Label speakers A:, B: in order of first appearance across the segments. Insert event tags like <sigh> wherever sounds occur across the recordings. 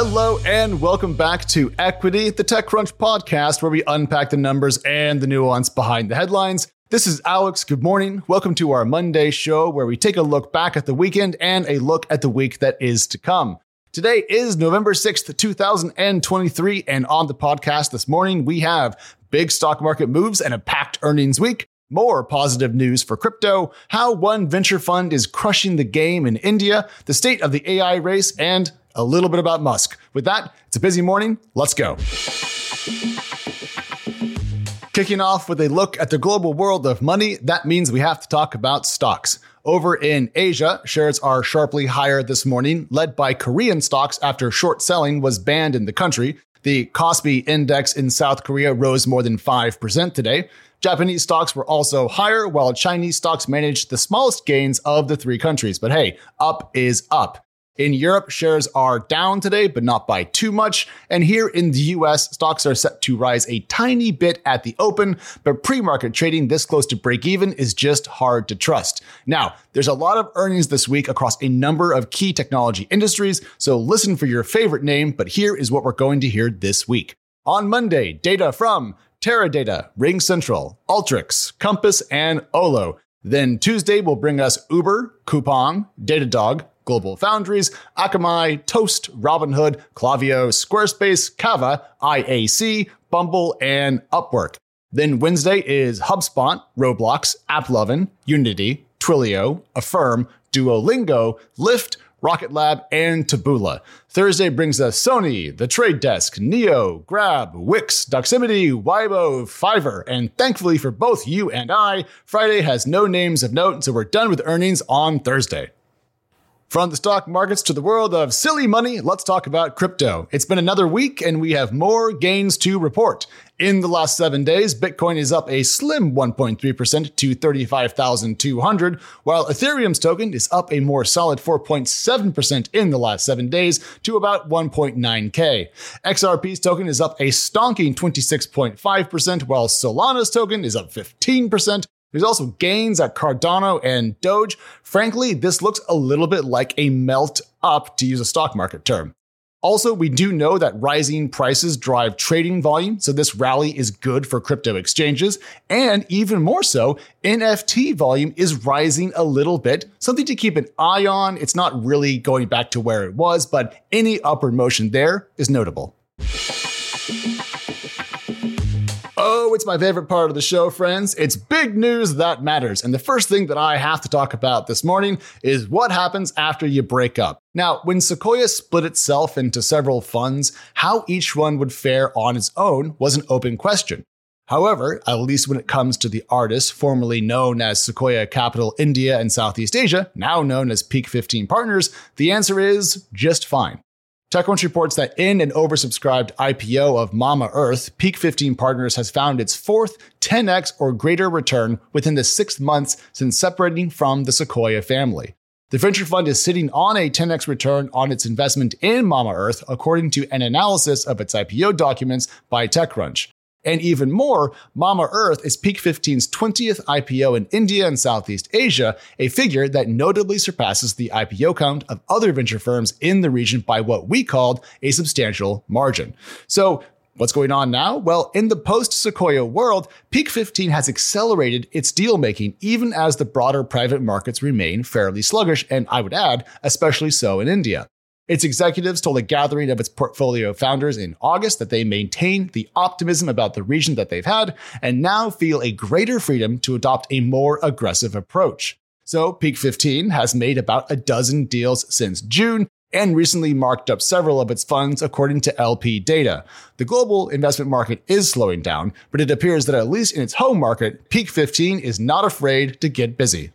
A: Hello and welcome back to Equity, the TechCrunch podcast, where we unpack the numbers and the nuance behind the headlines. This is Alex. Good morning. Welcome to our Monday show, where we take a look back at the weekend and a look at the week that is to come. Today is November 6th, 2023, and on the podcast this morning, we have big stock market moves and a packed earnings week. More positive news for crypto, how one venture fund is crushing the game in India, the state of the AI race, and a little bit about Musk. With that, it's a busy morning. Let's go. Kicking off with a look at the global world of money, that means we have to talk about stocks. Over in Asia, shares are sharply higher this morning, led by Korean stocks after short selling was banned in the country. The Kospi index in South Korea rose more than 5% today. Japanese stocks were also higher, while Chinese stocks managed the smallest gains of the three countries. But hey, up is up. In Europe, shares are down today, but not by too much. And here in the US, stocks are set to rise a tiny bit at the open, but pre market trading this close to break even is just hard to trust. Now, there's a lot of earnings this week across a number of key technology industries, so listen for your favorite name, but here is what we're going to hear this week. On Monday, data from Teradata, RingCentral, Alteryx, Compass, and Olo. Then Tuesday will bring us Uber, Coupang, Datadog, Global Foundries, Akamai, Toast, Robinhood, Klaviyo, Squarespace, Cava, IAC, Bumble, and Upwork. Then Wednesday is HubSpot, Roblox, AppLovin, Unity, Twilio, Affirm, Duolingo, Lyft, Rocket Lab, and Taboola. Thursday brings us Sony, The Trade Desk, Neo, Grab, Wix, Doximity, Weibo, Fiverr, and thankfully for both you and I, Friday has no names of note, so we're done with earnings on Thursday. From the stock markets to the world of silly money, let's talk about crypto. It's been another week and we have more gains to report. In the last seven days, Bitcoin is up a slim 1.3% to 35,200, while Ethereum's token is up a more solid 4.7% in the last seven days to about 1.9K. XRP's token is up a stonking 26.5%, while Solana's token is up 15%, there's also gains at Cardano and Doge. Frankly, this looks a little bit like a melt up, to use a stock market term. Also, we do know that rising prices drive trading volume, so this rally is good for crypto exchanges. And even more so, NFT volume is rising a little bit, something to keep an eye on. It's not really going back to where it was, but any upward motion there is notable. It's my favorite part of the show, friends. It's big news that matters. And the first thing that I have to talk about this morning is what happens after you break up. Now, when Sequoia split itself into several funds, how each one would fare on its own was an open question. However, at least when it comes to the artists formerly known as Sequoia Capital India and Southeast Asia, now known as Peak XV Partners, the answer is just fine. TechCrunch reports that in an oversubscribed IPO of Mamaearth, Peak XV Partners has found its fourth 10x or greater return within the six months since separating from the Sequoia family. The venture fund is sitting on a 10x return on its investment in Mamaearth, according to an analysis of its IPO documents by TechCrunch. And even more, Mamaearth is Peak XV's 20th IPO in India and Southeast Asia, a figure that notably surpasses the IPO count of other venture firms in the region by what we called a substantial margin. So, What's going on now? Well, in the post Sequoia world, Peak XV has accelerated its deal making even as the broader private markets remain fairly sluggish, and I would add, especially so in India. Its executives told a gathering of its portfolio founders in August that they maintain the optimism about the region that they've had and now feel a greater freedom to adopt a more aggressive approach. So, Peak XV has made about a dozen deals since June and recently marked up several of its funds according to LP data. The global investment market is slowing down, but it appears that at least in its home market, Peak XV is not afraid to get busy.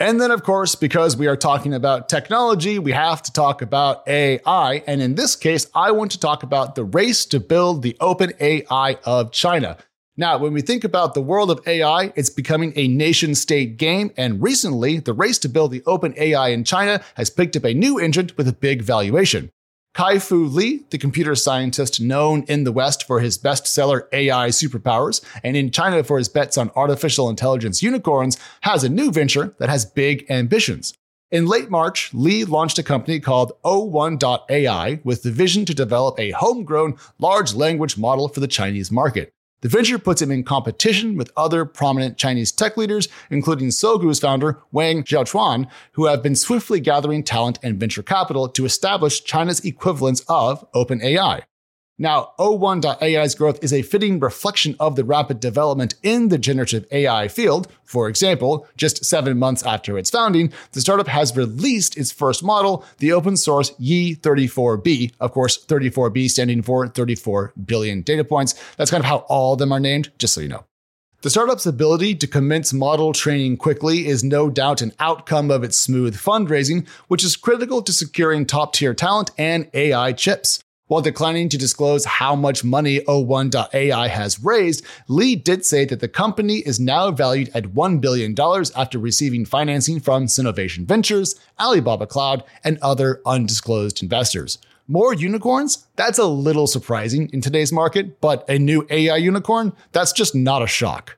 A: And then, of course, because we are talking about technology, we have to talk about AI. And in this case, I want to talk about the race to build the open AI of China. Now, when we think about the world of AI, it's becoming a nation state game. And recently, the race to build the open AI in China has picked up a new entrant with a big valuation. Kai-Fu Lee, the computer scientist known in the West for his bestseller AI Superpowers and in China for his bets on artificial intelligence unicorns, has a new venture that has big ambitions. In late March, Lee launched a company called 01.AI with the vision to develop a homegrown large language model for the Chinese market. The venture puts him in competition with other prominent Chinese tech leaders, including Sogou's founder Wang Xiaochuan, who have been swiftly gathering talent and venture capital to establish China's equivalence of OpenAI. Now, 01.AI's growth is a fitting reflection of the rapid development in the generative AI field. For example, just seven months after its founding, the startup has released its first model, the open source Yi34B. Of course, 34B standing for 34 billion data points. That's kind of how all of them are named, just so you know. The startup's ability to commence model training quickly is no doubt an outcome of its smooth fundraising, which is critical to securing top tier talent and AI chips. While declining to disclose how much money 01.AI has raised, Lee did say that the company is now valued at $1 billion after receiving financing from Sinovation Ventures, Alibaba Cloud, and other undisclosed investors. More unicorns? That's a little surprising in today's market, but a new AI unicorn? That's just not a shock.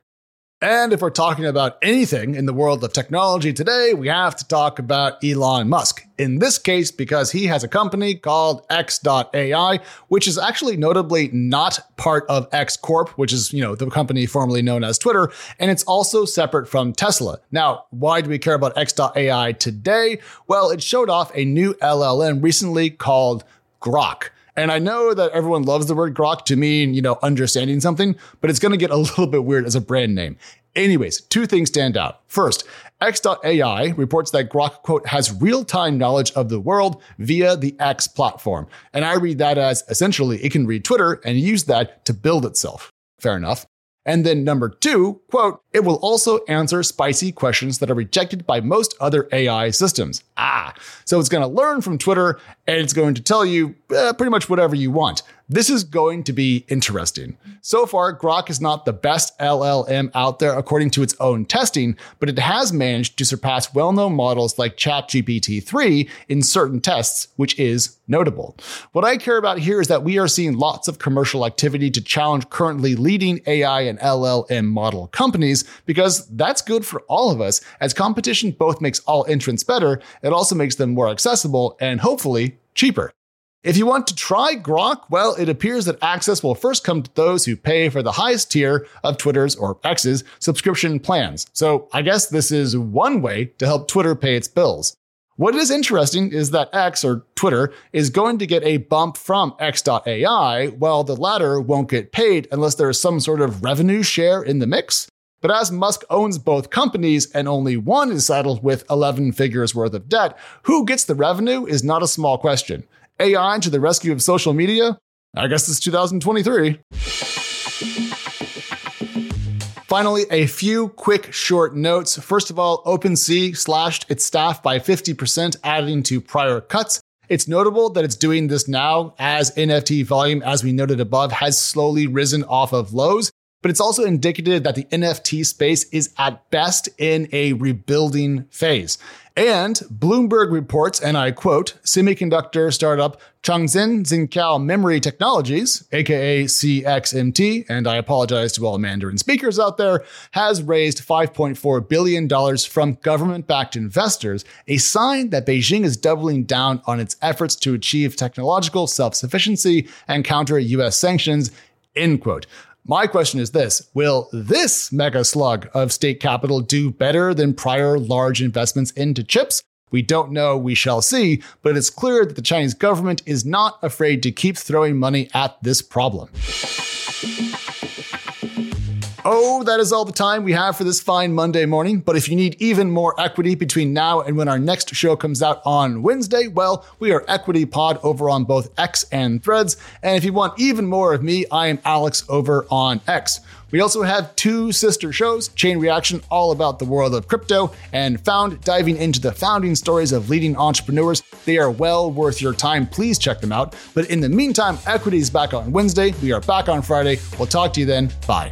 A: And if we're talking about anything in the world of technology today, we have to talk about Elon Musk. In this case, because he has a company called X.AI, which is actually notably not part of X Corp, which is, you know, the company formerly known as Twitter, and it's also separate from Tesla. Now, why do we care about X.AI today? Well, it showed off a new LLM recently called Grok. And I know that everyone loves the word grok to mean, you know, understanding something, but it's going to get a <laughs> little bit weird as a brand name. Anyways, two things stand out. First, X.AI reports that Grok, quote, has real time knowledge of the world via the X platform. And I read that as essentially it can read Twitter and use that to build itself. Fair enough. And then number two, quote, it will also answer spicy questions that are rejected by most other AI systems. Ah, so it's going to learn from Twitter and it's going to tell you eh, pretty much whatever you want. This is going to be interesting. So far, Grok is not the best LLM out there according to its own testing, but it has managed to surpass well known models like ChatGPT 3 in certain tests, which is notable. What I care about here is that we are seeing lots of commercial activity to challenge currently leading AI and LLM model companies because that's good for all of us. As competition both makes all entrants better, it also makes them more accessible and hopefully cheaper. If you want to try Grok, well, it appears that access will first come to those who pay for the highest tier of Twitter's or X's subscription plans. So I guess this is one way to help Twitter pay its bills. What is interesting is that X or Twitter is going to get a bump from X.AI, while the latter won't get paid unless there is some sort of revenue share in the mix. But as Musk owns both companies and only one is saddled with 11 figures worth of debt, who gets the revenue is not a small question. AI to the rescue of social media? I guess it's 2023. Finally, a few quick short notes. First of all, OpenSea slashed its staff by 50%, adding to prior cuts. It's notable that it's doing this now as NFT volume, as we noted above, has slowly risen off of lows but it's also indicative that the NFT space is at best in a rebuilding phase. And Bloomberg reports, and I quote, semiconductor startup Changxin Xinqiao Memory Technologies, aka CXMT, and I apologize to all Mandarin speakers out there, has raised $5.4 billion from government backed investors, a sign that Beijing is doubling down on its efforts to achieve technological self sufficiency and counter US sanctions. End quote. My question is this Will this mega slug of state capital do better than prior large investments into chips? We don't know, we shall see, but it's clear that the Chinese government is not afraid to keep throwing money at this problem. Oh, that is all the time we have for this fine Monday morning. But if you need even more equity between now and when our next show comes out on Wednesday, well, we are Equity Pod over on both X and Threads. And if you want even more of me, I am Alex over on X. We also have two sister shows Chain Reaction, all about the world of crypto, and Found, diving into the founding stories of leading entrepreneurs. They are well worth your time. Please check them out. But in the meantime, Equity is back on Wednesday. We are back on Friday. We'll talk to you then. Bye.